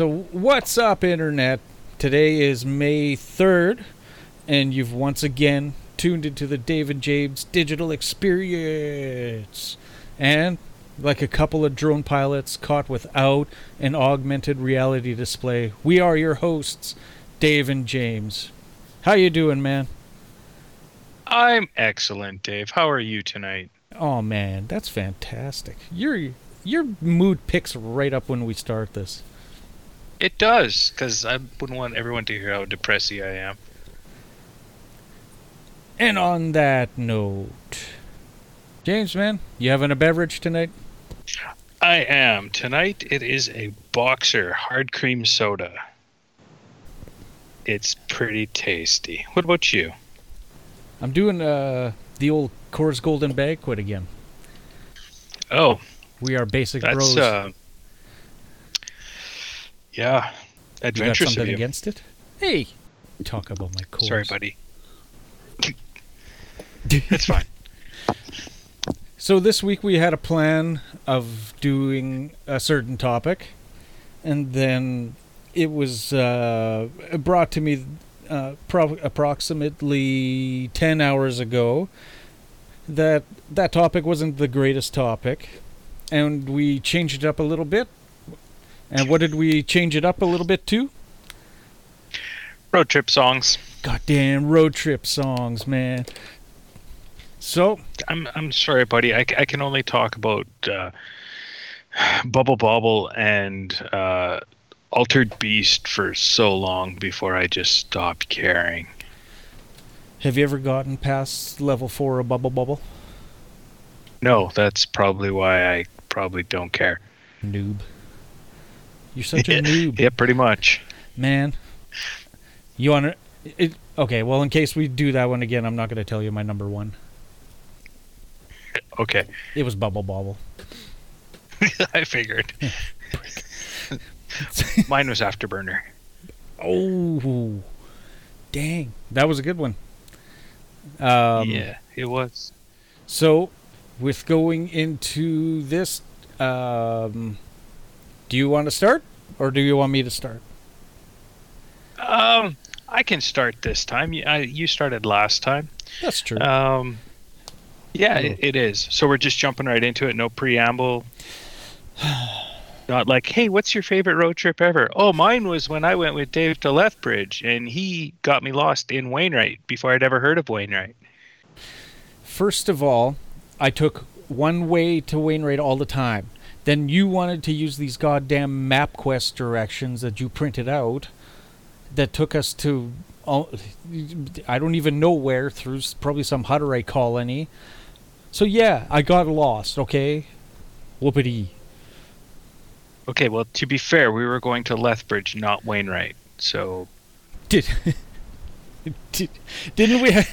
So, what's up, Internet? Today is May 3rd, and you've once again tuned into the David James Digital Experience. And, like a couple of drone pilots caught without an augmented reality display, we are your hosts, Dave and James. How you doing, man? I'm excellent, Dave. How are you tonight? Oh man, that's fantastic. Your your mood picks right up when we start this. It does, because I wouldn't want everyone to hear how depressy I am. And on that note, James, man, you having a beverage tonight? I am. Tonight it is a Boxer hard cream soda. It's pretty tasty. What about you? I'm doing uh, the old Coors Golden Banquet again. Oh, We are basic that's bros. uh, yeah, you got something you. against it? Hey, talk about my Coors. Sorry, buddy. It's fine. So this week we had a plan of doing a certain topic, and then it was uh, brought to me uh, pro- approximately ten hours ago that that topic wasn't the greatest topic, and we changed it up a little bit. And what did we change it up a little bit to? Road trip songs. Goddamn road trip songs, man. So I'm I'm sorry, buddy. I, I can only talk about uh, Bubble Bobble and uh, Altered Beast for so long before I just stopped caring. Have you ever gotten past level four of Bubble Bobble? No, that's probably why I probably don't care. Noob. You're such a noob, Yeah, pretty much. man. You want to? Okay, well, in case we do that one again, I'm not going to tell you my number one. Okay, It was Bubble Bobble. I figured. Mine was Afterburner. Oh, dang. That was a good one. Um, yeah, it was. So, with going into this, um, do you want to start or do you want me to start? Um, I can start this time. You, I, you started last time. That's true. Um, yeah, Oh. it, it is. So we're just jumping right into it. No preamble. Not like, hey, what's your favorite road trip ever? Oh, mine was when I went with Dave to Lethbridge, and he got me lost in Wainwright before I'd ever heard of Wainwright. First of all, I took one way to Wainwright all the time. Then you wanted to use these goddamn MapQuest directions that you printed out that took us to oh, I don't even know where through probably some Hutterite colony. So yeah, I got lost, okay? Whoopity. Okay, well, to be fair, we were going to Lethbridge, not Wainwright. So Did, did didn't we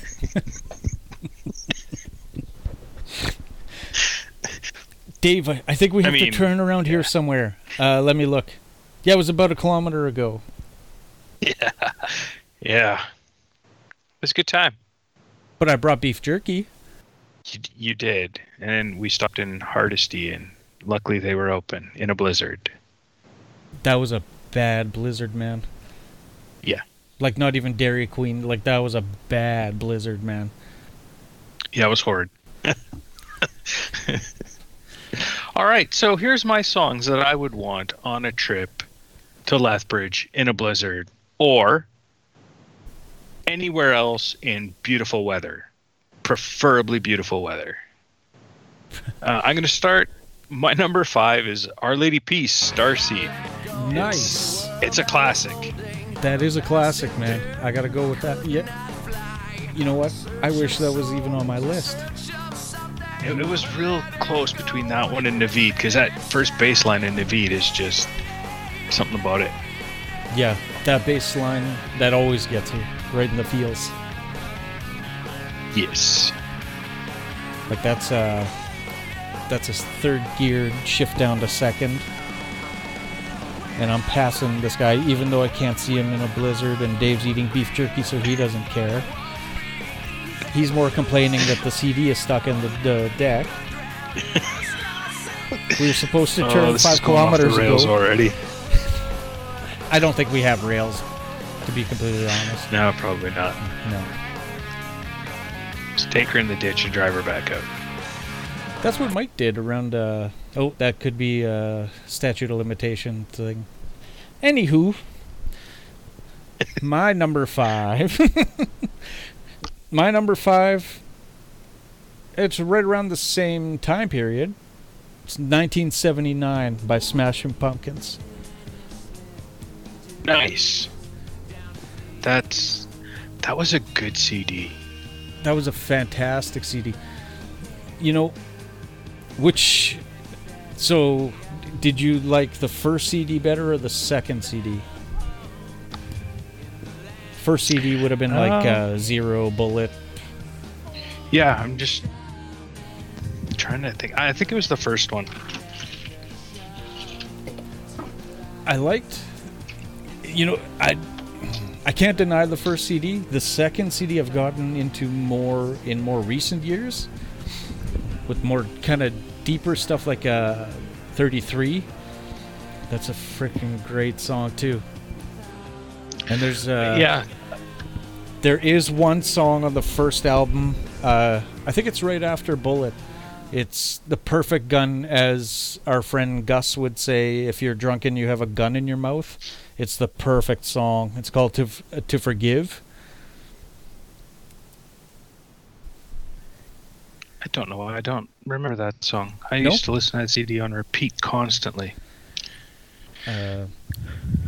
Dave, I, I think we I have mean, to turn around here somewhere. Uh, let me look. Yeah, it was about a kilometer ago. yeah, yeah, it was a good time. But I brought beef jerky. You, you did, and we stopped in Hardisty, and luckily they were open in a blizzard. That was a bad blizzard, man. Yeah. Like not even Dairy Queen. Like that was a bad blizzard, man. Yeah, it was horrid. All right, so here's my songs that I would want on a trip to Lethbridge in a blizzard or anywhere else in beautiful weather, preferably beautiful weather. Uh, I'm going to start. My number five is Our Lady Peace, Starseed. Nice. It's a classic. That is a classic, man. I gotta go with that. Yeah. You know what? I wish that was even on my list. It, it was real close between that one and Naveed because that first bass line in Naveed is just something about it. Yeah, that bass line that always gets me right in the feels. Yes. Like that's uh that's a third gear shift down to second. And I'm passing this guy even though I can't see him in a blizzard and Dave's eating beef jerky so he doesn't care. He's more complaining that the CD is stuck in the, the deck. we were supposed to turn oh, this five going off kilometers rails ago. already. I don't think we have rails, to be completely honest. No, probably not. No. Just take her in the ditch and drive her back up. That's what Mike did around. Uh, oh, that could be a statute of limitation thing. Anywho, my number five. My number five. It's right around the same time period. It's 1979 by Smashing Pumpkins. Nice. That's that was a good CD. That was a fantastic CD. You know, which. So, did you like the first CD better or the second CD? First CD would have been like Uh, uh, Zero Bullet. Yeah, I'm just trying to think. I think it was the first one. I liked. You know, I. I can't deny the first CD. The second CD I've gotten into more in more recent years, with more kind of deeper stuff like uh, 33. That's a freaking great song too. And there's uh, yeah, there is one song on the first album. Uh, I think it's right after Bullet. It's the perfect gun, as our friend Gus would say. If you're drunken, you have a gun in your mouth, it's the perfect song. It's called "To uh, To Forgive." I don't know. I don't remember that song. I No? used to listen to that CD on repeat constantly. Uh,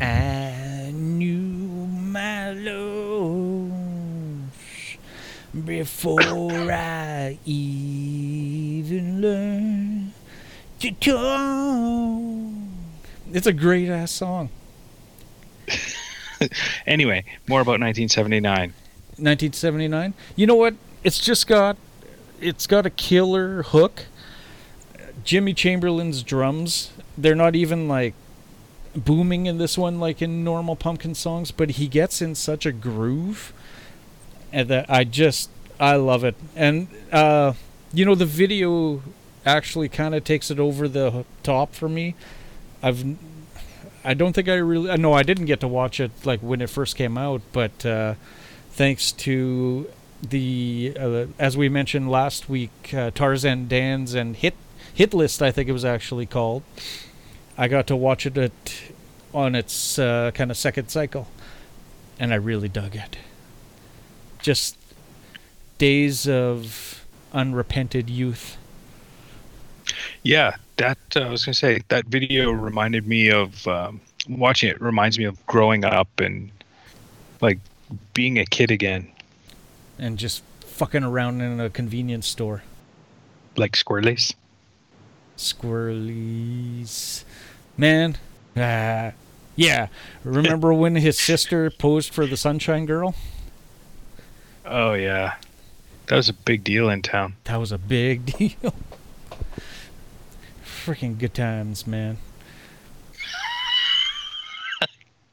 I knew my lows before I even learn to talk. It's a great ass song. Anyway, more about 1979. 1979. You know what? It's just got it's got a killer hook. Jimmy Chamberlin's drums, they're not even like booming in this one like in normal pumpkin songs, but he gets in such a groove that I just I love it. And uh you know the video actually kind of takes it over the top for me. I've I don't think I really no I didn't get to watch it like when it first came out, but uh thanks to the uh, as we mentioned last week uh, Tarzan Dan's and hit hit list I think it was actually called I got to watch it at, on its uh, kind of second cycle and I really dug it just days of unrepented youth Yeah, that uh, I was gonna say that video reminded me of um, watching it. Reminds me of growing up and like being a kid again, and just fucking around in a convenience store like Squirrelies. squirrelies man ah, yeah remember when his sister posed for the sunshine girl Oh yeah, that was a big deal in town. That was a big deal. Freaking good times, man.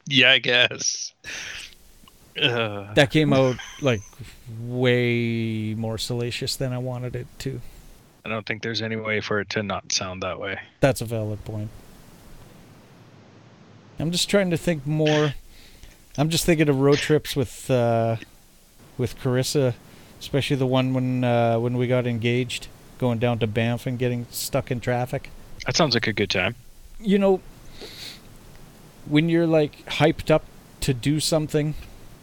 Yeah, I guess. Uh, That came out like way more salacious than I wanted it to. I don't think there's any way for it to not sound that way. That's a valid point. I'm just trying to think more. I'm just thinking of road trips with uh, with Carissa, especially the one when uh, when we got engaged, going down to Banff and getting stuck in traffic. That sounds like a good time. you know when you're like hyped up to do something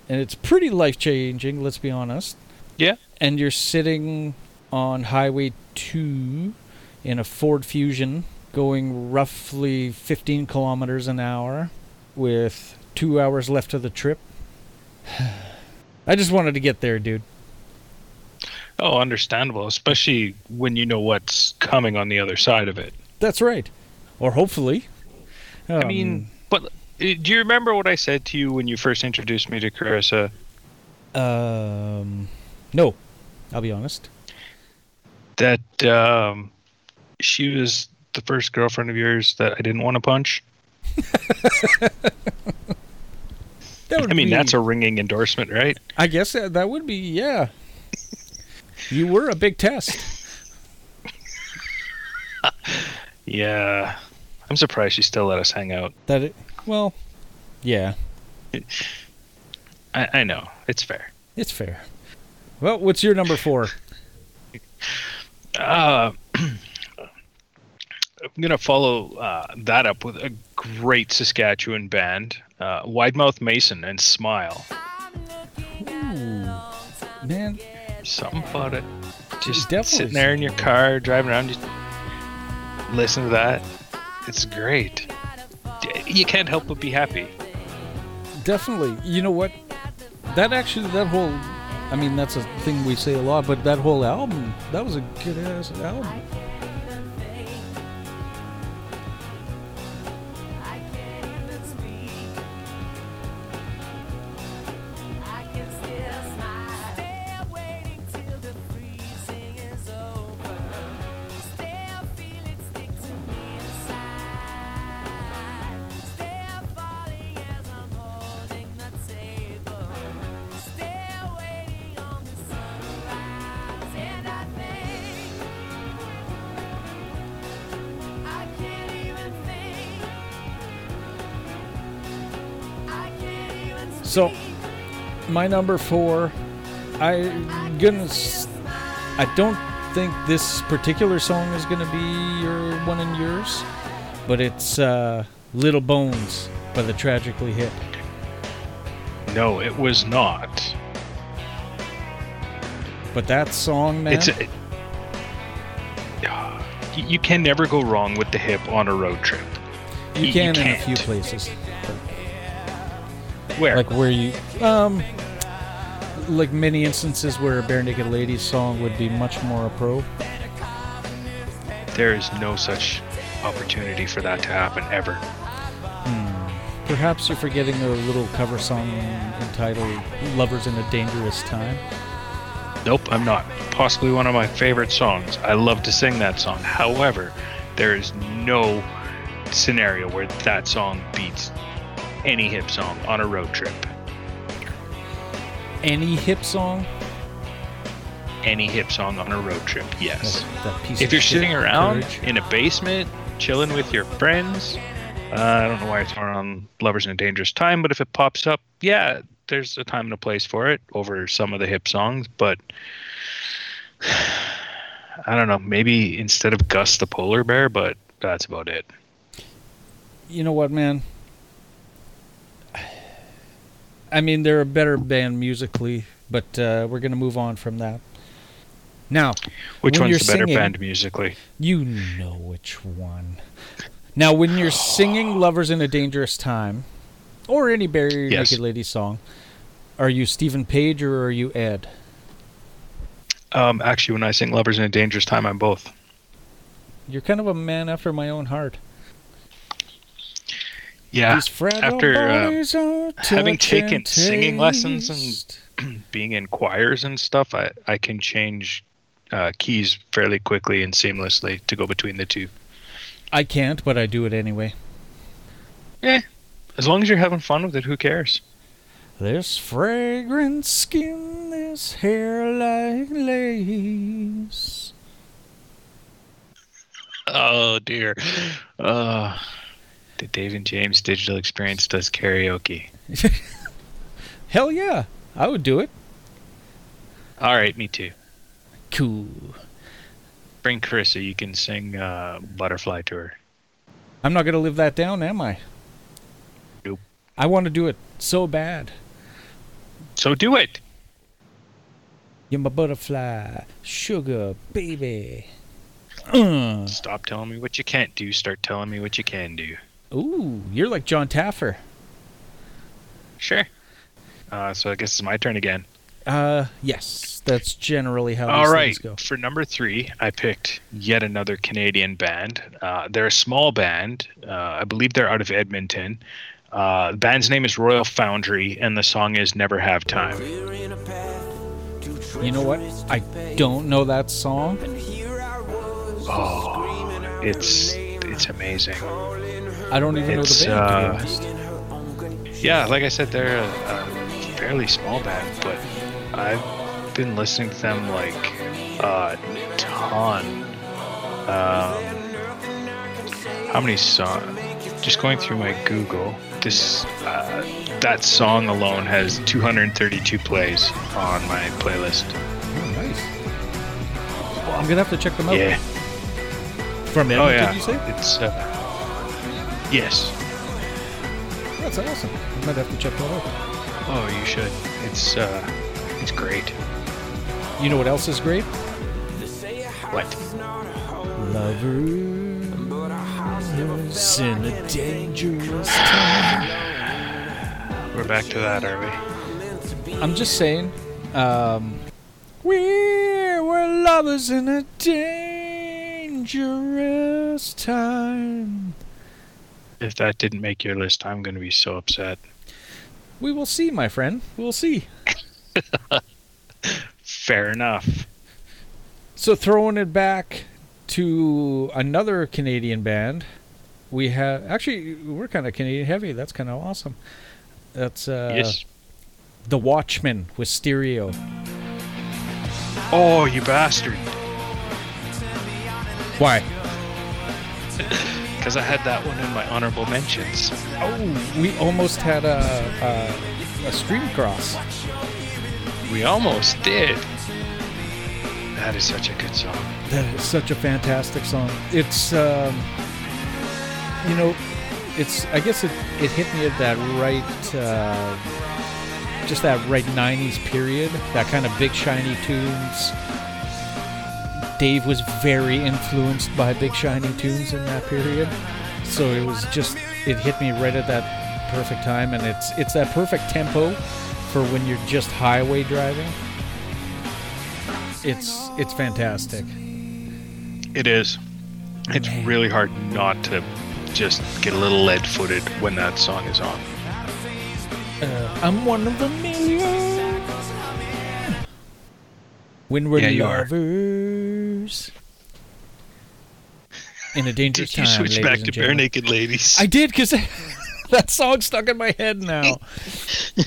and it's pretty life changing let's be honest Yeah. and you're sitting on highway 2 in a ford fusion going roughly 15 kilometers an hour with two hours left of the trip. I just wanted to get there dude. Oh, understandable, especially when you know what's coming on the other side of it. that's right. Or hopefully. I mean, but uh, do you remember what I said to you when you first introduced me to Carissa? um no i'll be honest. That um, she was the first girlfriend of yours that I didn't want to punch. That would I mean, be- that's a ringing endorsement, right? I guess that, that would be yeah. You were a big test. Yeah. I'm surprised she still let us hang out. That it, well, Yeah, I, I know it's fair. it's fair. Well, what's your number four? Uh, I'm gonna follow uh, that up with a great Saskatchewan band, uh, Widemouth Mason and Smile. Ooh, man, Something about it. Just Definitely sitting there in your car, driving around, just listen to that. It's great. You can't help but be happy. definitely. You know what? That actually, that whole, I mean, that's a thing we say a lot, but that whole album, that was a good ass album. So, my number four, I gonna, s- I don't think this particular song is gonna be your one in yours, but it's uh, "Little Bones" by the Tragically Hip. No, it was not. But that song, man, It's a, you, you can never go wrong with the hip on a road trip. you you can in a few places, Where? like where you, um, like many instances where a bare naked ladies song would be much more a there is no such opportunity for that to happen ever. Perhaps you're forgetting a little cover song entitled "Lovers in a Dangerous Time." Nope, I'm not. Possibly one of my favorite songs. I love to sing that song. However, there is no scenario where that song beats any hip song on a road trip. Any hip song, Any hip song on a road trip, yes. If you're sitting around courage. in a basement, chilling with your friends, uh, I don't know why it's on Lovers in a Dangerous Time, but if it pops up, yeah, there's a time and a place for it over some of the hip songs. But I don't know, maybe instead of Gus the Polar Bear, but that's about it. you know what, man? I mean, they're a better band musically, but uh, we're gonna move on from that. Now, Which one's the better singing- band musically? you know which one. Now, when you're singing "Lovers in a Dangerous Time" or any Barry Yes. Naked Lady song, are you Steven Page or are you Ed? Um, actually, when I sing Lovers in a Dangerous Time, I'm both. You're kind of a man after my own heart. Yeah, after, uh, having taken singing lessons and- being in choirs and stuff, I, I can change uh, keys fairly quickly and seamlessly to go between the two. I can't, but I do it anyway. Yeah. As long as you're having fun with it, who cares? This fragrant skin, this hair like lace. Oh dear. Uh, the Dave and James Digital Experience does karaoke. Hell yeah, I would do it. All right, me too. Cool. Bring Carissa. You can sing uh, Butterfly to her. I'm not gonna live that down, am I? Nope. I want to do it so bad. So do it. You're my butterfly, sugar baby. Stop telling me what you can't do. Start telling me what you can do. Ooh, you're like Jon Taffer. Sure. Uh, so I guess it's my turn again. Uh, yes, that's generally how All these right. things go. For number three, I picked yet another Canadian band. Uh, they're a small band. Uh, I believe they're out of Edmonton. Uh, the band's name is Royal Foundry, and the song is Never Have Time. You know what? I don't know that song. Oh, it's it's amazing. I don't even It's, know the band. uh, to be honest. Yeah, like I said, they're a, a fairly small band, but I've been listening to them like a ton. Um, how many songs? Just going through my Google. this uh, that song alone has 232 plays on my playlist. Oh, nice. Well, I'm gonna have to check them out. Yeah. From Edmonton, Oh yeah. you say? It's uh, yes. That's awesome. I might have to check that out. Oh, you should. It's uh, it's great. You know what else is great? What? Lovers in a dangerous time. We're back to that, are we? I'm just saying, um, we were lovers in a dangerous time. If that didn't make your list, I'm going to be so upset. We will see, my friend. We'll see. Fair enough. So throwing it back to another Canadian band, we have actually we're kind of Canadian heavy. That's kind of awesome. That's uh, yes. the Watchmen with stereo. Oh, you bastard! Why? Because I had that one in my honorable mentions. Oh, we almost had a a, a stream cross. We almost did. That is such a good song. That is such a fantastic song. It's um, you know, it's I guess it it hit me at that right. Uh, just that right 90s period, that kind of big shiny tunes. Dave was very influenced by big shiny tunes in that period. So it was just it hit me right at that perfect time and it's it's that perfect tempo for when you're just highway driving. It's it's fantastic. It is. It's Man. really hard not to just get a little lead-footed when that song is on. Uh, I'm one of a million. When we're Yeah, you are. Lovers. In a dangerous Did you time. switch back to Bare. Naked Ladies? I did because that song stuck in my head now.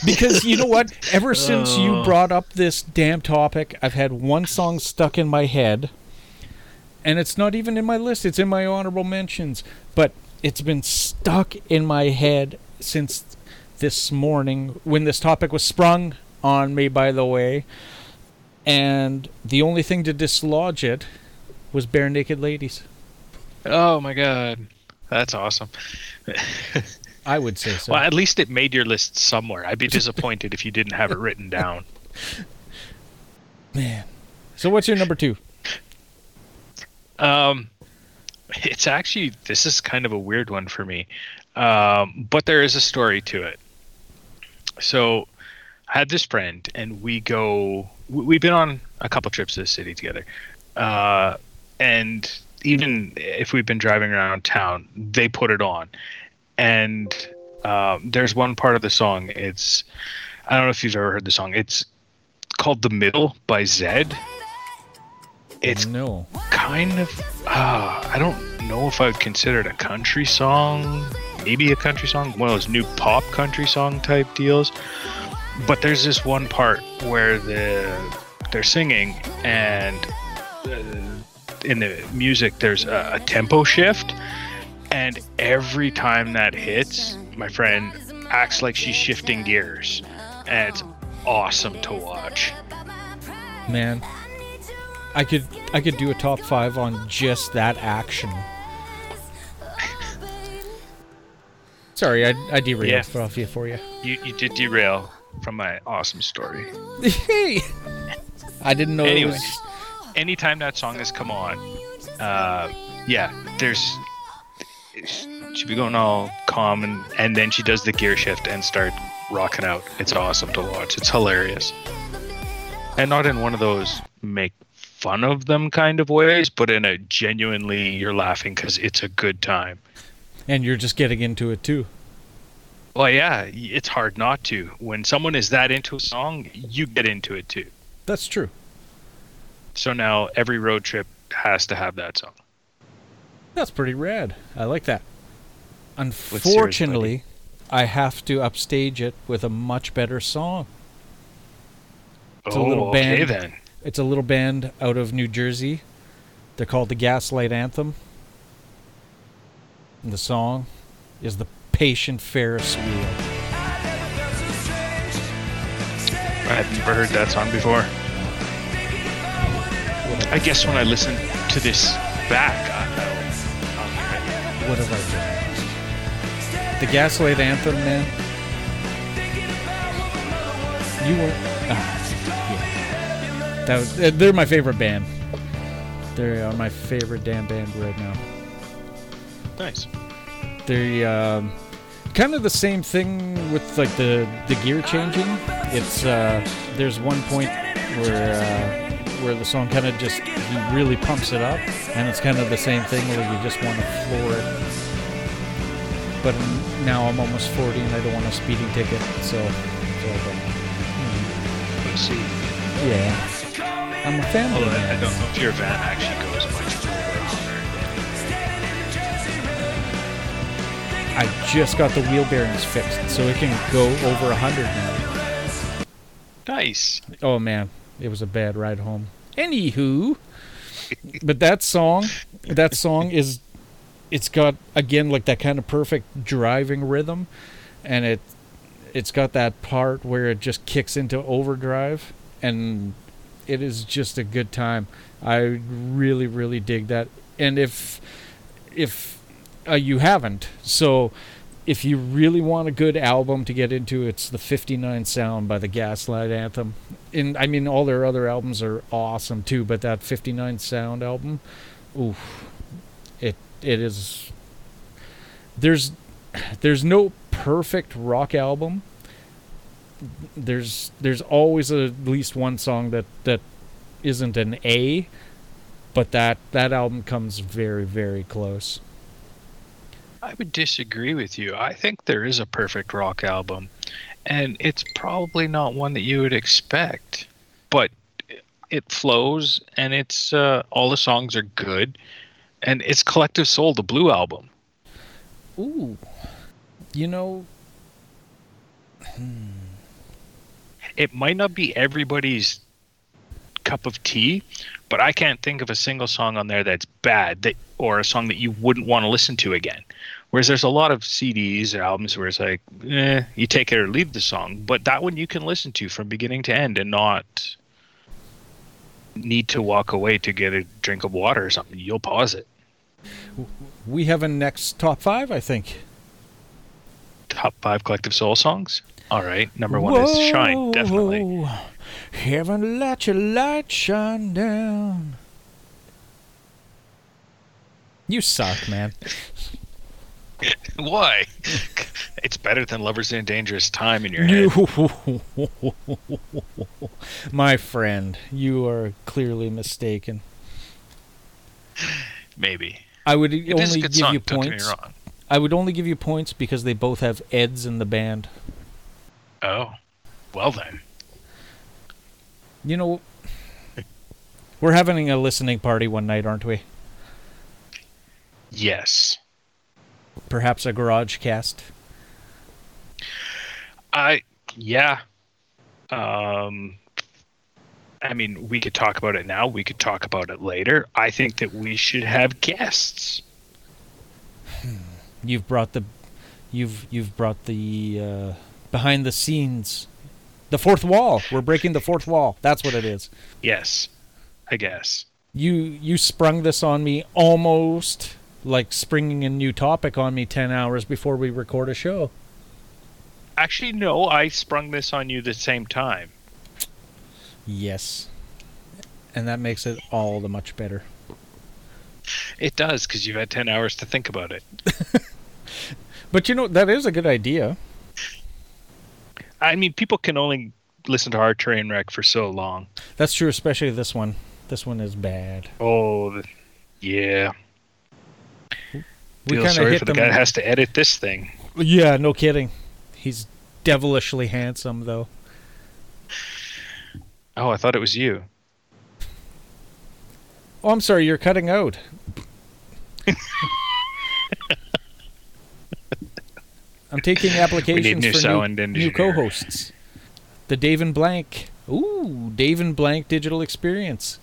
because you know what? Ever since you Oh. brought up this damn topic, I've had one song stuck in my head, and it's not even in my list. It's in my honorable mentions, but it's been stuck in my head since this morning when this topic was sprung on me. By the way, and the only thing to dislodge it was bare naked ladies. oh my god, that's awesome. I would say so. Well, at least it made your list somewhere. I'd be disappointed if you didn't have it written down. Man. So what's your number two? Um, it's actually this is kind of a weird one for me, um, but there is a story to it. So, I had this friend, and we go. we- We've been on a couple trips to the city together, uh, and even if we've been driving around town, they put it on, and um, there's one part of the song. It's I don't know if you've ever heard the song. It's called "The Middle" by Zedd. It's no. kind of uh, I don't know if I would consider it a country song. Maybe a country song, one of those new pop country song type deals. But there's this one part where the they're singing and uh, in the music there's a, a tempo shift, and every time that hits, my friend acts like she's shifting gears, and it's awesome to watch. Man. I could I could do a top five on just that action. Sorry, I, I derailed Yeah. off you for you. You you did derail from my awesome story. Hey, I didn't know Anyway. was. anytime that song has come on, uh, yeah, there's she'd be going all calm and and then she does the gear shift and start rocking out. It's awesome to watch. It's hilarious, and not in one of those make fun of them kind of ways, but in a genuinely you're laughing because it's a good time. And you're just getting into it too. Well, yeah, it's hard not to. When someone is that into a song, you get into it too. That's true. So now every road trip has to have that song. That's pretty rad. I like that. Unfortunately, I have to upstage it with a much better song. It's a oh, little okay band. then. It's a little band out of New Jersey. They're called the Gaslight Anthem. And the song is The patient Ferris wheel. I've never heard that song before. I guess when I listen to this back, I- I'll, I'll hear it. What have I done? The Gaslight Anthem, man. You were. Ah, yeah. That was, uh, they're my favorite band. They are my favorite damn band right now. Nice. They're um, kind of the same thing with like the the gear changing. It's uh, there's one point where uh, where the song kind of just he really pumps it up, and it's kind of the same thing where you just want to floor it. But now I'm almost 40 and I don't want a speeding ticket, so. so uh, Let's see. yeah, I'm a fan of Although. I, I don't know if you're a van actually I just got the wheel bearings fixed, so it can go over 100 now. Nice. Oh man, it was a bad ride home. Anywho, but that song, that song is, it's got again like that kind of perfect driving rhythm, and it, it's got that part where it just kicks into overdrive, and it is just a good time. I really, really dig that. And if, if uh, you haven't, so if you really want a good album to get into, it's the 59 Sound by the Gaslight Anthem. And I mean, all their other albums are awesome too, but that 59 Sound album, oof, it it is. There's there's no perfect rock album. There's there's always at least one song that that isn't an A, but that that album comes very very close. I would disagree with you. I think there is a perfect rock album, and it's probably not one that you would expect, but it flows and it's uh, all the songs are good, and it's Collective Soul, the Blue album. Ooh, you know, It might not be everybody's cup of tea, but I can't think of a single song on there that's bad that or a song that you wouldn't want to listen to again. Whereas there's a lot of CDs or albums where it's like, eh, you take it or leave the song. But that one you can listen to from beginning to end and not need to walk away to get a drink of water or something. You'll pause it. we have a next top five, I think. Top five collective soul songs. All right, number one is Shine, definitely. Heaven, let your light shine down. You suck, man. Why? it's better than Lovers in a Dangerous Time in your head. My friend, you are clearly mistaken. Maybe. I would It only give song, you don't get me points. I would only give you points because they both have Eds in the band. Oh, well then. You know, we're having a listening party one night, aren't we? Yes. Perhaps a garage cast. I yeah. Um I mean, we could talk about it now, we could talk about it later. I think that we should have guests. You've brought the, you've you've brought the uh, behind the scenes, the fourth wall. We're breaking the fourth wall. That's what it is. Yes. I guess. You you sprung this on me almost like springing a new topic on me ten hours before we record a show. Actually, no, I sprung this on you the same time. Yes, and that makes it all the much better. It does because you've had 10 hours to think about it. But you know that is a good idea. I mean, people can only listen to our train wreck for so long. That's true, especially this one. This one is bad. Oh, yeah. We Feel kind of sorry hit for the them. guy that has to edit this thing. Yeah, no kidding. He's devilishly handsome, though. Oh, I thought it was you. Oh, I'm sorry, you're cutting out. I'm taking applications new for new, new co-hosts. The Dave and Blank. Ooh, Dave and Blank digital experience.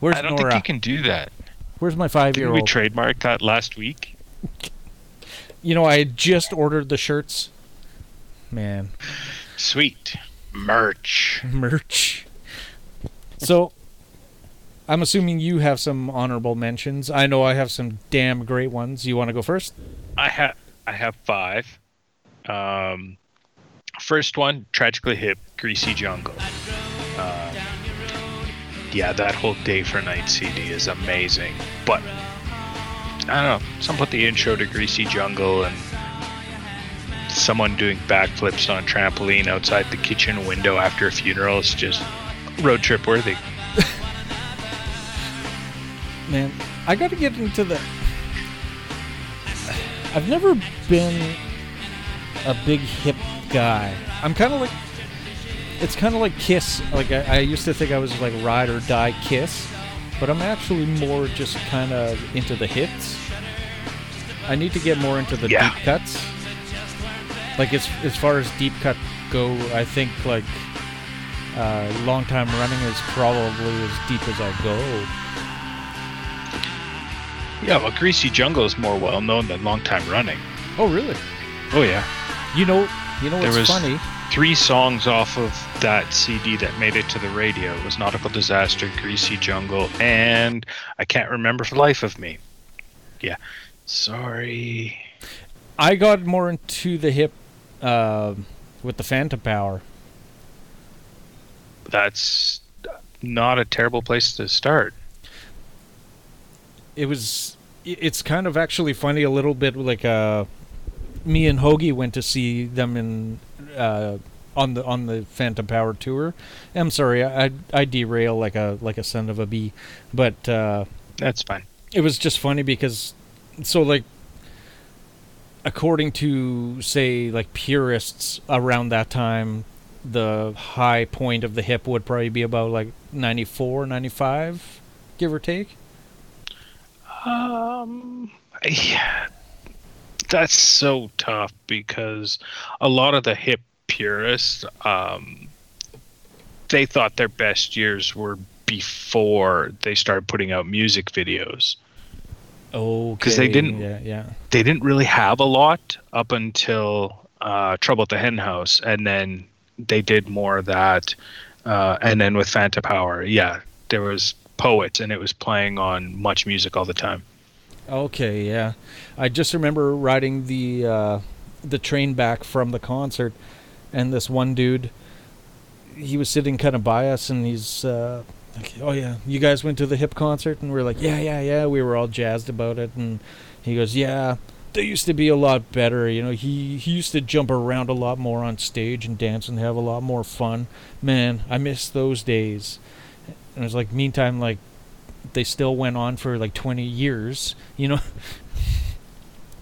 Where's I don't Nora? think you can do that. Where's my five-year-old? We trademark that last week? You know, I just ordered the shirts. Man, Sweet merch. merch. So, I'm assuming you have some honorable mentions. I know I have some damn great ones. You want to go first? I have I have five. Um, first one, tragically hip, greasy jungle. Yeah, that whole day for night CD is amazing. But I don't know. Some put the intro to Greasy Jungle and someone doing backflips on a trampoline outside the kitchen window after a funeral is just road trip worthy. Man, I got to get into the. I've never been a big hip guy. I'm kind of like. It's kind of like Kiss. Like I, I used to think I was like ride or die Kiss, but I'm actually more just kind of into the hits. I need to get more into the Yeah. deep cuts. Like as as far as deep cut go, I think like uh, long time running is probably as deep as I go. Yeah, well, Greasy Jungle is more well known than Long Time Running. Oh really? Oh yeah. You know, you know what's was- funny? Three songs off of that CD that made it to the radio. It was Nautical Disaster, Greasy Jungle, and I can't remember for the life of me. Yeah. Sorry. I got more into the hip uh, with the Phantom Power. That's not a terrible place to start. It was. It's kind of actually funny a little bit. Like uh, me and Hoagie went to see them in uh, on the on the Phantom Power tour. I'm sorry, I I, derail like a like a son of a bee, but uh, That's fine. it was just funny because so like according to say like purists around that time the high point of the hip would probably be about like 94 95 give or take Um, yeah, that's so tough because a lot of the hip purists, um, they thought their best years were before they started putting out music videos. oh because they didn't- yeah yeah They didn't really have a lot up until uh, Trouble at the Hen House, and then they did more of that. Uh, and then with Phantom Power, yeah, there was poets, and it was playing on much music all the time. Okay yeah. I just remember riding the uh the train back from the concert and this one dude he was sitting kind of by us and he's uh like oh yeah you guys went to the hip concert? And we are like yeah yeah yeah. We were all jazzed about it and he goes yeah they used to be a lot better you know he he used to jump around a lot more on stage and dance and have a lot more fun. Man i miss those days. And it was like meantime like they still went on for like 20 years you know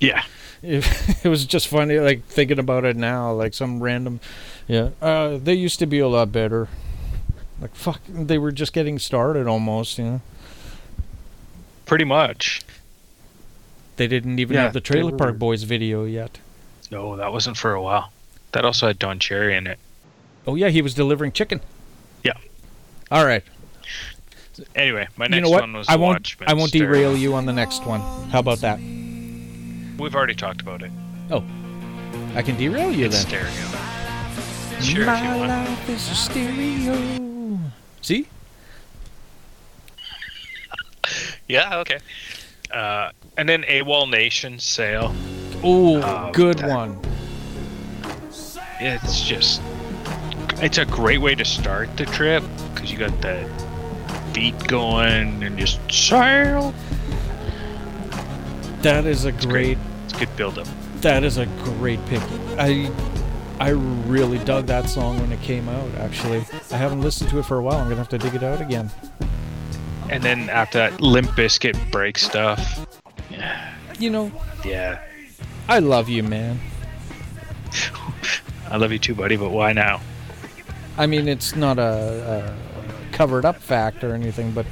Yeah. it, it was just funny like thinking about it now like some random yeah uh they used to be a lot better like fuck they were just getting started almost you know Pretty much. they didn't even Yeah, have the they trailer were- park boys video yet No, that wasn't for a while. That also had Don Cherry in it. oh yeah he was delivering chicken Yeah. all right Anyway, my next you know what one was i won't Watchmen i won't derail you on the next one how about that We've already talked about it. Oh, I can derail you It's then stereo. Sure, My life is a stereo. See? Yeah, okay. Uh, and then AWOL Nation Sail. Oh, Oh, good that- one. It's just, it's a great way to start the trip because you got the beat going and just sail. That is a great. great. It's a good build up. That is a great pick. I I really dug that song when it came out. Actually, I haven't listened to it for a while. I'm gonna have to dig it out again. And then after that, Limp Bizkit break stuff. Yeah, You know, yeah. I love you, man. I love you too, buddy, but why now? I mean, it's not a, a covered up fact or anything, but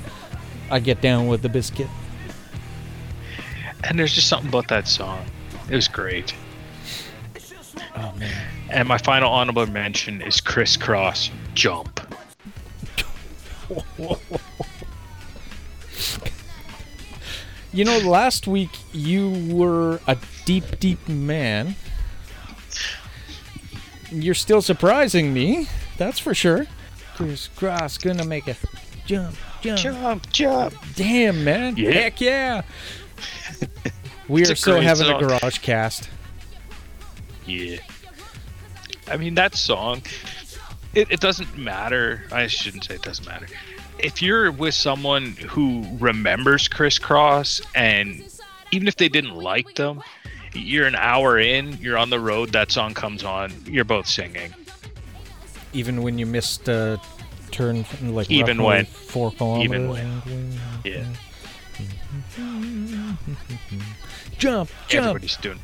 I get down with the biscuit. And there's just something about that song. It was great. Oh man. And my final honorable mention is Kris Kross Jump. You know, last week you were a deep, deep man. You're still surprising me. That's for sure. Kris Kross gonna make a jump, jump. Jump, jump. Damn, man. Yeah. Heck yeah. we It's are a still great having a garage cast. Yeah. I mean, that song, it, it doesn't matter. I shouldn't say it doesn't matter. If you're with someone who remembers Kris Kross, and even if they didn't like them, you're an hour in, you're on the road, that song comes on, you're both singing. Even when you missed a turn, like Even when. four kilometers. Even when. Yeah. Jump, jump. Everybody's doing.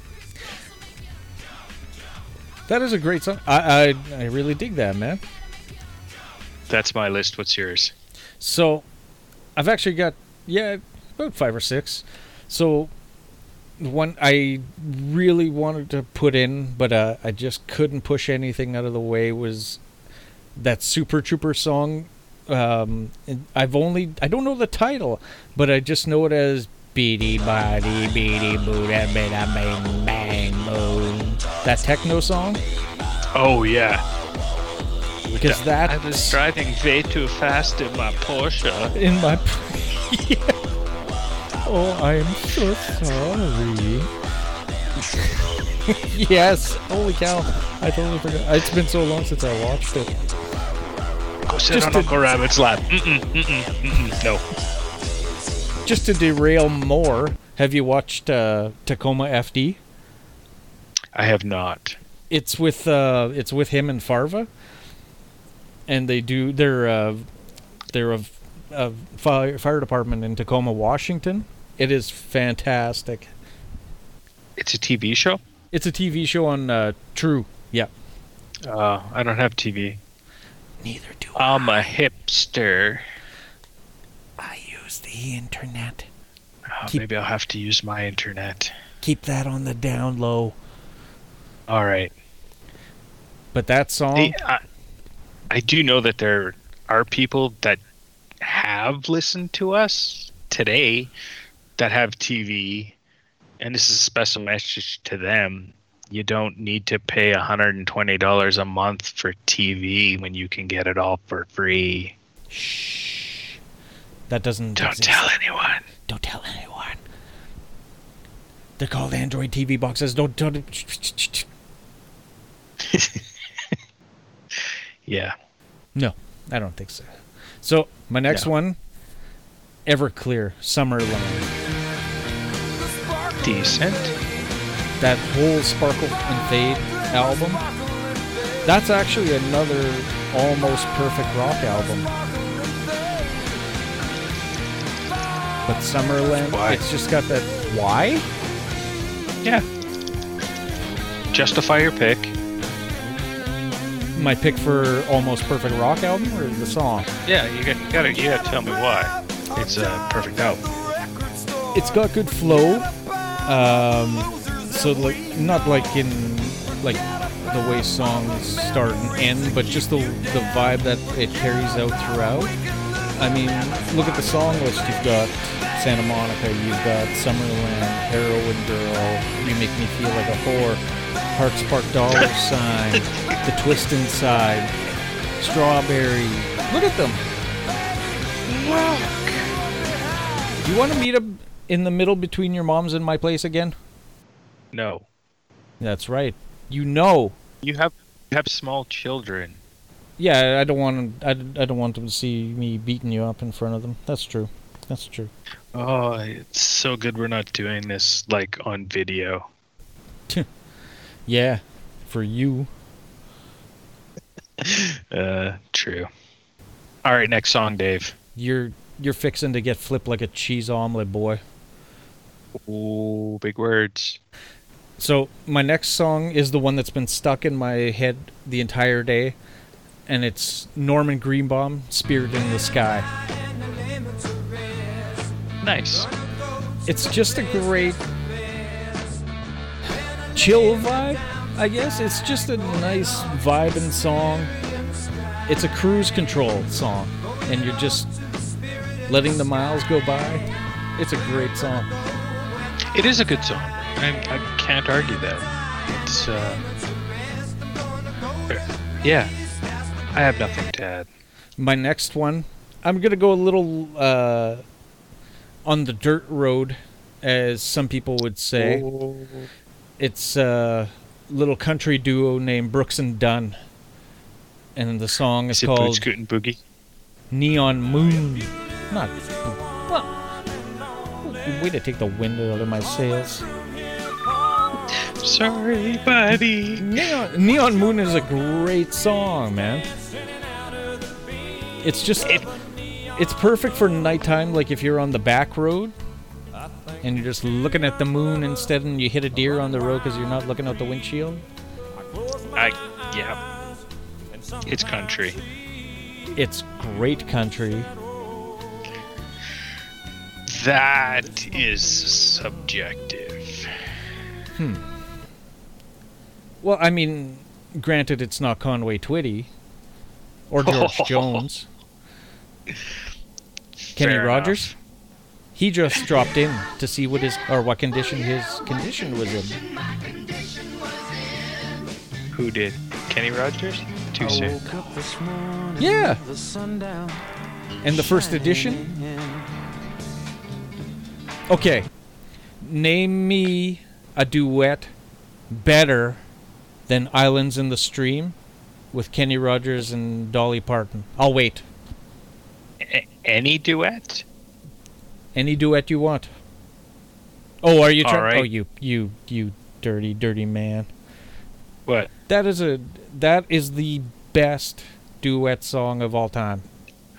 That is a great song. I, I I really dig that, man. That's my list. What's yours? So, I've actually got yeah about five or six. So, one I really wanted to put in, but uh, I just couldn't push anything out of the way was that Super Trooper song. Um, I've only I don't know the title, but I just know it as Beady Body Beady Boo da Bada Bang Bang Boom. That techno song. Oh, yeah. Because that I was driving way too fast in my Porsche. in my. Yeah. Oh, I'm so sorry. yes. Holy cow! I totally forgot. It's been so long since I watched it. Go sit Just on to- Uncle Rabbit's lap. Mm-mm, mm-mm, mm-mm. No. Just to derail more, have you watched uh, Tacoma FD? I have not. It's with uh, it's with him and Farva, and they do they're uh, they're a, a fire, fire department in Tacoma, Washington. It is fantastic. It's a TV show? It's a TV show on uh, True. Yeah. Uh, I don't have TV. Neither do I'm a hipster. I use the internet. Oh, Keep- maybe I'll have to use my internet. Keep that on the down low. All right. But that song, The- I, I do know that there are people that have listened to us today that have TV, and this is a special message to them. You don't need to pay $120 a month for TV when you can get it all for free. shh. That doesn't. Don't exist. tell anyone. Don't tell anyone. They're called Android TV boxes. Don't. don't. Yeah. No, I don't think so. So my next Yeah. one, Everclear, Summerland. Decent. That whole Sparkle and Fade album. That's actually another almost perfect rock album. But Summerland, Why? it's just got that. Why? Yeah. Justify your pick. My pick for almost perfect rock album or the song? Yeah, you got you gotta you gotta tell me why. It's a perfect album. It's got good flow. Um, so like not like in like the way songs start and end, but just the the vibe that it carries out throughout. I mean, look at the song list. You've got Santa Monica, you've got Summerland, Heroin Girl, You Make Me Feel Like a Whore, Heart Park Dollar Sign, The Twist Inside, Strawberry. Look at them. Wow. You want to meet up in the middle between your mom's and my place again? No. That's right. You know. You have you have small children. Yeah, I don't want I, I don't want them to see me beating you up in front of them. That's true. That's true. Oh, it's so good we're not doing this like on video. Yeah, for you. Uh, true. All right, next song, Dave. You're you're fixing to get flipped like a cheese omelet, boy. Ooh, big words. So my next song is the one that's been stuck in my head the entire day, and it's Norman Greenbaum, "Spirit in the Sky." Nice. It's just a great chill vibe, I guess. It's just a nice vibing song. It's a cruise control song, and you're just letting the miles go by. It's a great song. It is a good song. I, I can't argue that. It's uh, yeah. I have nothing to add. My next one, I'm gonna go a little uh, on the dirt road, as some people would say. Oh. It's a little country duo named Brooks and Dunn, and the song is Is it called Boot Scootin' Boogie? Neon Moon. Not. Well, way to take the wind out of my sails. Sorry, buddy. Neon, Neon Moon is a great song, man. It's just. It- it's perfect for nighttime, like if you're on the back road and you're just looking at the moon instead and you hit a deer on the road because you're not looking out the windshield. I yeah. It's country. It's great country. That is subjective. Hmm. Well, I mean, granted, it's not Conway Twitty or George Jones. Kenny Fair Rogers. He just dropped in to see what his or what condition his condition was in. Who did? Kenny Rogers? Too soon. Yeah. And the first edition. Okay. Name me a duet better than Islands in the Stream with Kenny Rogers and Dolly Parton. I'll wait. A- any duet? Any duet you want. Oh, are you trying? Alright. Oh, you, you, you, dirty, dirty man. What? That is a that is the best duet song of all time.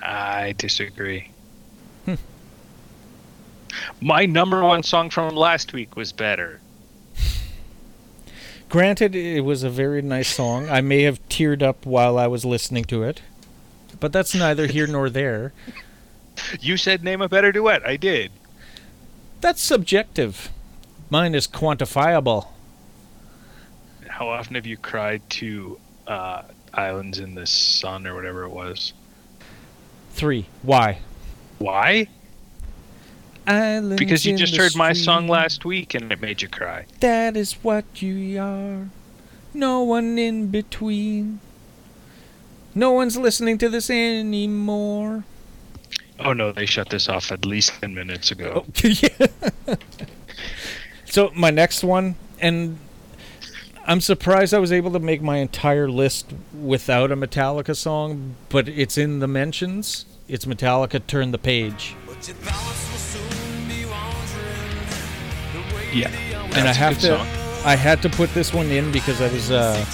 I disagree. My number one song from last week was better. Granted, it was a very nice song. I may have teared up while I was listening to it, but that's neither here nor there. You said name a better duet. I did. That's subjective. Mine is quantifiable. How often have you cried to uh, Islands in the Sun or whatever it was? Three. Why? Why? Islands Because you in just the heard my song last week and it made you cry. That is what you are. No one in between. No one's listening to this anymore. Oh no, they shut this off at least 10 minutes ago. Oh, yeah. so my next one, and I'm surprised I was able to make my entire list without a Metallica song, but it's in the mentions. It's Metallica Turn the Page. Yeah. and I have to song. I had to put this one in because I was uh,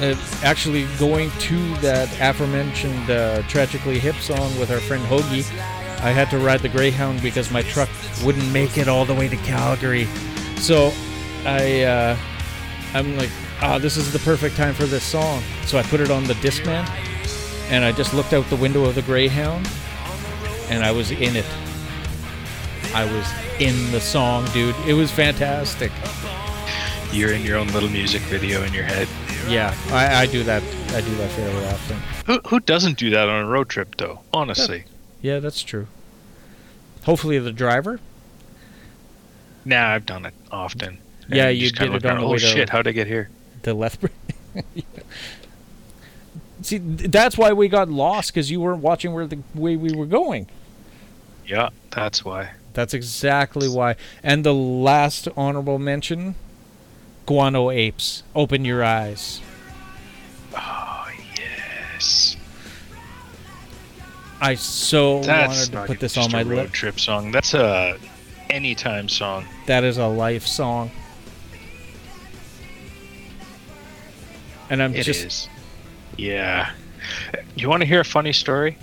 uh, actually going to that aforementioned uh, tragically hip song with our friend Hoagie. I had to ride the Greyhound because my truck wouldn't make it all the way to Calgary. So I uh, I'm like, ah, this is the perfect time for this song. So I put it on the Discman, and I just looked out the window of the Greyhound, and I was in it. I was in the song, dude. It was fantastic. You're in your own little music video in your head. Yeah, I, I do that. I do that fairly often. Who, who doesn't do that on a road trip, though? Honestly. Yeah, that's true. Hopefully, the driver. Nah, I've done it often. Yeah, you did it on around, the Oh to- shit! How'd I get here? The left. See, that's why we got lost because you weren't watching where the way we were going. Yeah, that's why. That's exactly why. And the last honorable mention, guano apes. Open your eyes. Oh yes. I so That's wanted to put this on my road trip song. That's a anytime song. That is a life song. And I'm It is. just Yeah. You want to hear a funny story?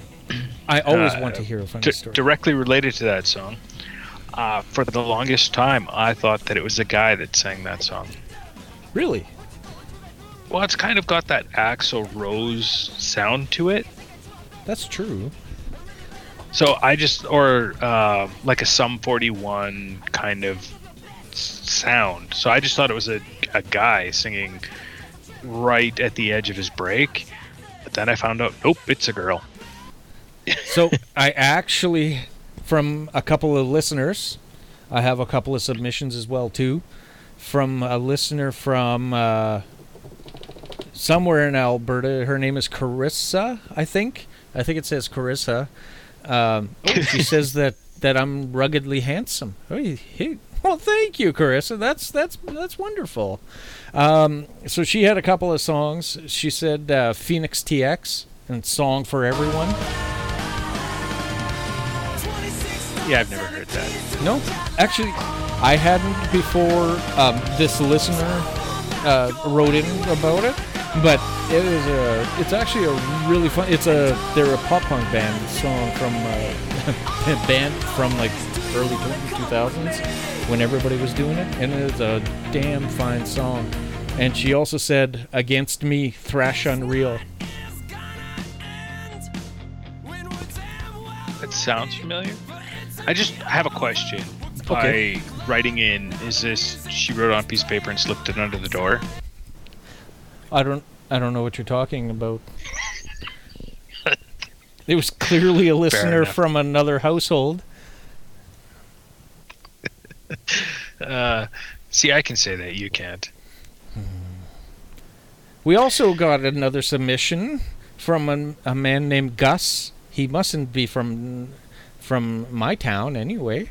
I always Uh, want to hear a funny D- story. directly related to that song. Uh, for the longest time, I thought that it was a guy that sang that song. really? Well, it's kind of got that Axl Rose sound to it. That's true. So I just, or uh, like a Sum 41 kind of sound. So I just thought it was a, a guy singing right at the edge of his break. But then I found out, nope, it's a girl. So I actually, from a couple of listeners, I have a couple of submissions as well too, from a listener from uh, somewhere in Alberta. Her name is Carissa, I think. I think it says Carissa. Um, oh, she says that that I'm ruggedly handsome. Hey, hey, well, thank you, Carissa. That's that's that's wonderful. Um, so she had a couple of songs. She said uh, Phoenix TX and Song for Everyone. Yeah, I've never heard that. No, actually, I hadn't before. Um, this listener uh, wrote in about it, but it is a. It's actually a really fun. It's a. They're a pop punk band song from uh, band from like early 2000s when everybody was doing it, and it's a damn fine song. And she also said, "Against Me, Thrash Unreal." That sounds familiar. I just have a question. Okay. By writing in, is this she wrote on a piece of paper and slipped it under the door? I don't. I don't know what you're talking about. it was clearly a listener from another household. uh, see, I can say that you can't. We also got another submission from a, a man named Gus. He mustn't be from from my town anyway.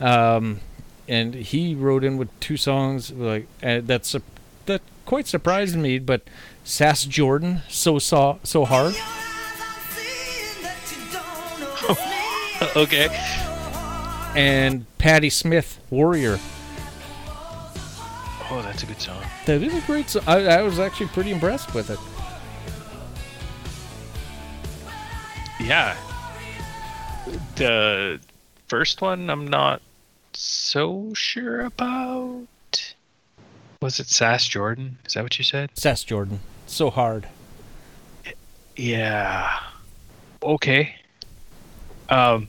Um, and he wrote in with two songs like uh, that's that quite surprised me. But Sass Jordan, so so so hard. okay. And Patti Smith, Warrior. Oh, that's a good song. That is a great song. I, I was actually pretty impressed with it. Yeah, the first one, I'm not so sure about. Was it Sass Jordan? Is that what you said? Sass Jordan. So hard. Yeah. Okay. Um.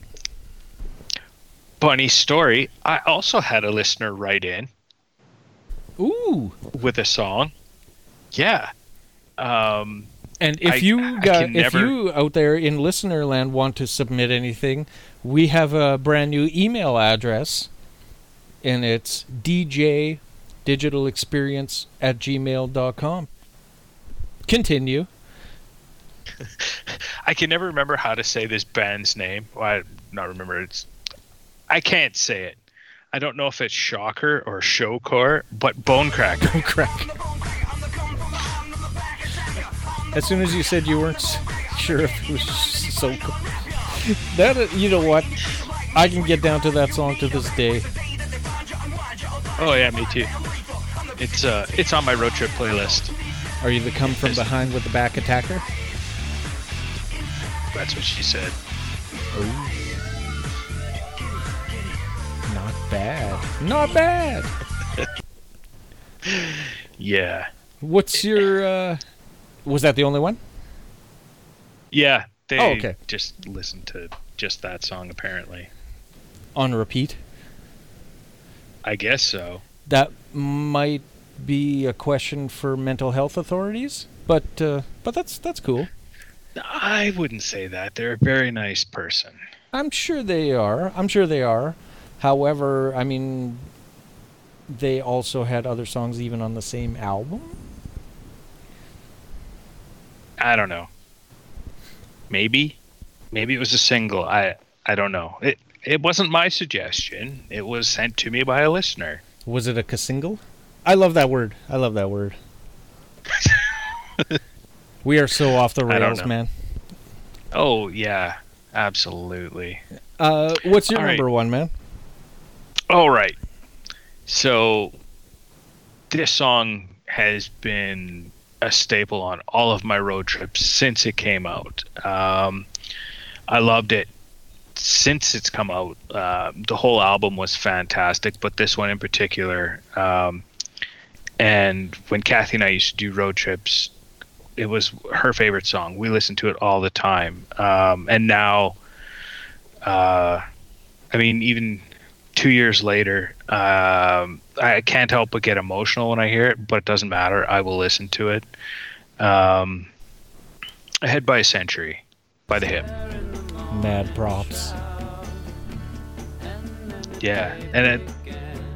Funny story. I also had a listener write in. Ooh. With a song. Yeah. Um. And if I, you got, if never... you out there in listener land want to submit anything, we have a brand new email address, and it's dj digital experience at gmail.com. Continue. I can never remember how to say this band's name. Well, I not remember it's. I can't say it. I don't know if it's Shocker or Showcore, but Bonecracker. Bonecracker. As soon as you said you weren't sure if it was so cool. That you know what? I can get down to that song to this day. Oh yeah, me too. It's uh, it's on my road trip playlist. Are you the come from behind with the back attacker? That's what she said. Oh. Not bad. Not bad. yeah. What's your uh was that the only one? Yeah, they oh, okay. just listened to just that song apparently. On repeat? I guess so. That might be a question for mental health authorities, but uh, but that's that's cool. I wouldn't say that. They're a very nice person. I'm sure they are. I'm sure they are. However, I mean, they also had other songs even on the same album. I don't know. Maybe, maybe it was a single. I I don't know. It it wasn't my suggestion. It was sent to me by a listener. Was it a single? I love that word. I love that word. we are so off the rails, man. Oh yeah, absolutely. Uh, what's your All number right. one, man? All right. So this song has been a staple on all of my road trips since it came out. Um, I loved it since it's come out. Uh, the whole album was fantastic, but this one in particular. Um, and when Kathy and I used to do road trips, it was her favorite song. We listened to it all the time. Um, and now, uh, I mean, even two years later, um, I can't help but get emotional when I hear it, but it doesn't matter. I will listen to it. Um, Ahead by a Century by The Hip. Mad props. Yeah, and it,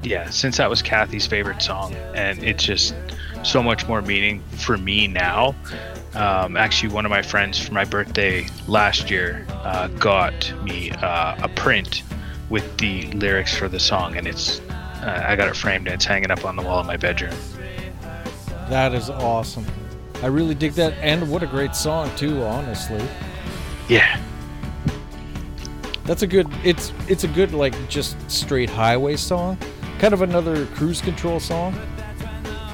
yeah, since that was Kathy's favorite song, and it's just so much more meaning for me now. Um, actually, one of my friends for my birthday last year uh, got me uh, a print with the lyrics for the song, and it's uh, I got it framed and it's hanging up on the wall in my bedroom. That is awesome. I really dig that, and what a great song too. Honestly, Yeah, that's a good. It's it's a good like just straight highway song. Kind of another cruise control song.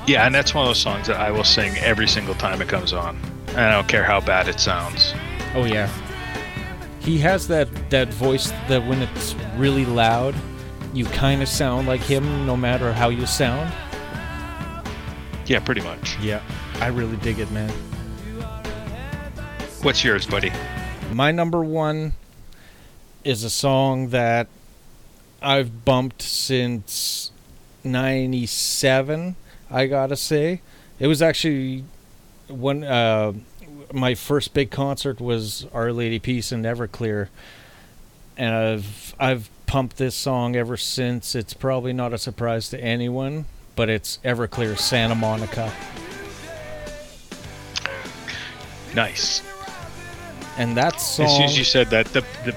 yeah, and that's one of those songs that I will sing every single time it comes on. And I don't care how bad it sounds. Oh yeah. He has that that voice that when it's really loud, you kind of sound like him no matter how you sound. Yeah, pretty much. Yeah. I really dig it, man. What's yours, buddy? My number 1 is a song that I've bumped since 97, I got to say. It was actually when uh my first big concert was Our Lady Peace in Everclear, and I've I've pumped this song ever since. It's probably not a surprise to anyone, but it's Everclear Santa Monica, Nice. and that song. As soon as you said that, the the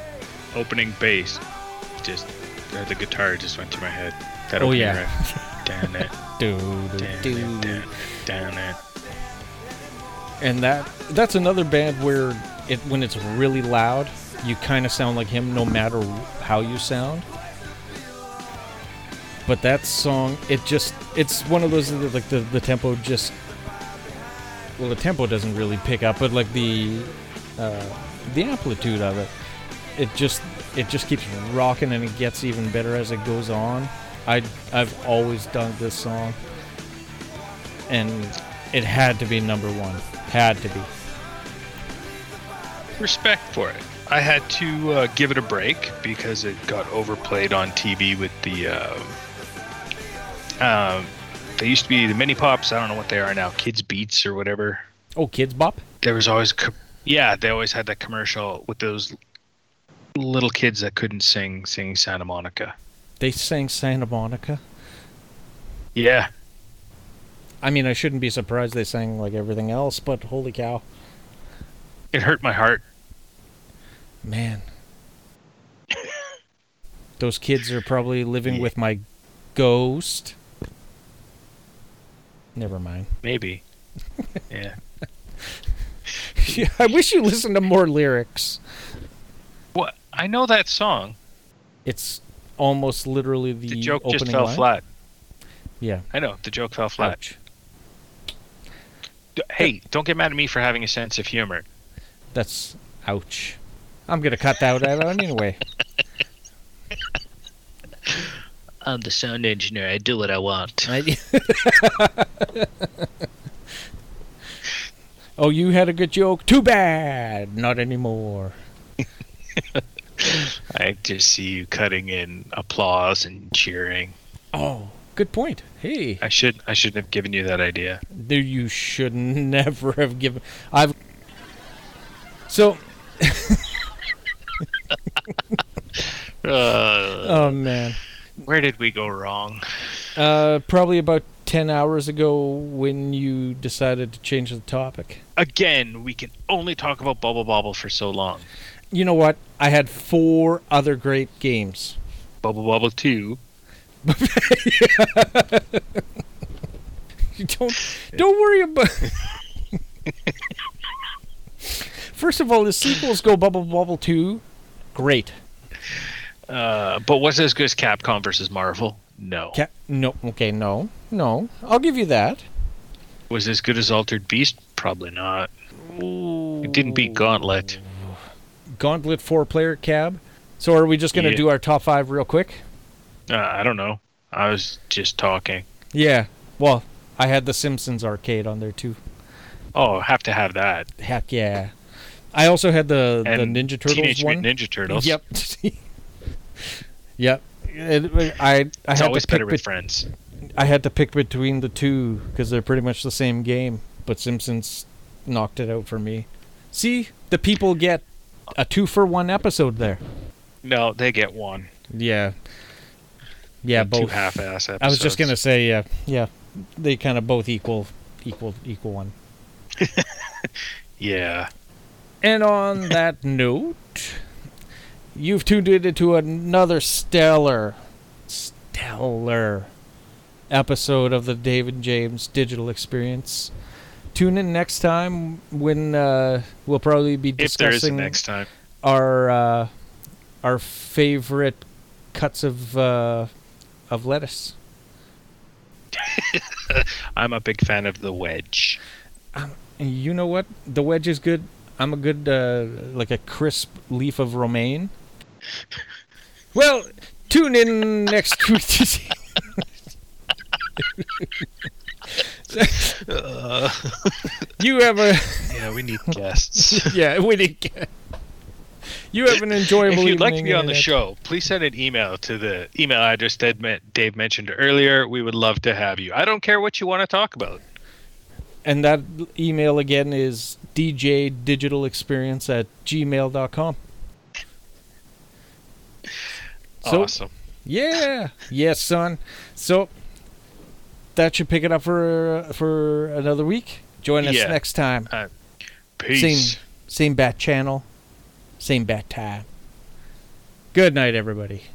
opening bass just uh, the guitar just went through my head. That Oh, opening yeah. riff. Down it, Doo, down doo, it, doo. down, down it. And that that's another band where it when it's really loud, you kind of sound like him no matter how you sound. But that song, it just it's one of those like the the tempo just well the tempo doesn't really pick up, but like the uh, the amplitude of it, it just it just keeps rocking and it gets even better as it goes on. I I've always done this song, and it had to be number one. Had to be. Respect for it. I had to uh, give it a break because it got overplayed on TV with the. Uh, um, they used to be the mini pops. I don't know what they are now. Kids Beats or whatever. Oh, Kidz Bop. There was always, co- yeah, they always had that commercial with those little kids that couldn't sing, singing Santa Monica. They sang Santa Monica. Yeah, I mean, I shouldn't be surprised they sang like everything else, but holy cow, it hurt my heart. man. Those kids are probably living Yeah. with my ghost. Never mind. Maybe. yeah. Yeah, I wish you listened to more lyrics. What? I know that song. It's almost literally the, The joke opening just fell line. flat. Yeah. I know the joke fell flat. Ouch. D- Hey, don't get mad at me for having a sense of humor. That's ouch. I'm gonna cut that out anyway. I'm the sound engineer. I do what I want. Oh, you had a good joke. Too bad. Not anymore. I just see you cutting in applause and cheering. Oh, good point. Hey, I should I shouldn't have given you that idea. there you should never have given. I've. So, Uh, oh man, where did we go wrong? uh, probably about ten hours ago when you decided to change the topic. Again, we can only talk about Bubble Bobble for so long. You know what? I had four other great games. Bubble Bobble 2. You don't don't worry about. First of all, the sequels go Bubble Bobble two, great. Uh, but was it as good as Capcom versus Marvel? No. Ca- no, okay, no, no. I'll give you that. was as good as Altered Beast? Probably not. It didn't beat Gauntlet. Gauntlet four player cab. So are we just gonna Yeah. do our top five real quick? Uh, I don't know. I was just talking. Yeah. Well, I had the Simpsons arcade on there too. Oh, have to have that. Heck yeah. I also had the And the Ninja Turtles Teenage one. Ninja Turtles. Yep. yep. It- I I It's had always to pick better with bet- friends. I had to pick between the two because they're pretty much the same game. But Simpsons knocked it out for me. See, the people get a two for one episode there. No, they get one. Yeah. Yeah, both. half-ass episodes. I was just gonna say, yeah, yeah, they kind of both equal, equal, equal one. Yeah. And on that note, you've tuned into another stellar, stellar episode of the David James Digital Experience. Tune in next time when uh, we'll probably be If there is a discussing next time. our uh, our favorite cuts of uh, of lettuce. I'm a big fan of the wedge. And you know what? The wedge is good. I'm a good uh, like a crisp leaf of romaine. Well, tune in next week to see. you have a Yeah, we need guests. yeah. We need get. You have an enjoyable. if you'd like to be on the show, please send an email to the email address men- Dave mentioned earlier. We would love to have you. I don't care what you want to talk about. and that email again is djdigitalexperience at gmail.com. So, awesome. Yeah. Yes, son. So that should pick it up for for another week. Join us Yeah. next time. Uh, peace. Same same bat channel, same bat time. Good night, everybody.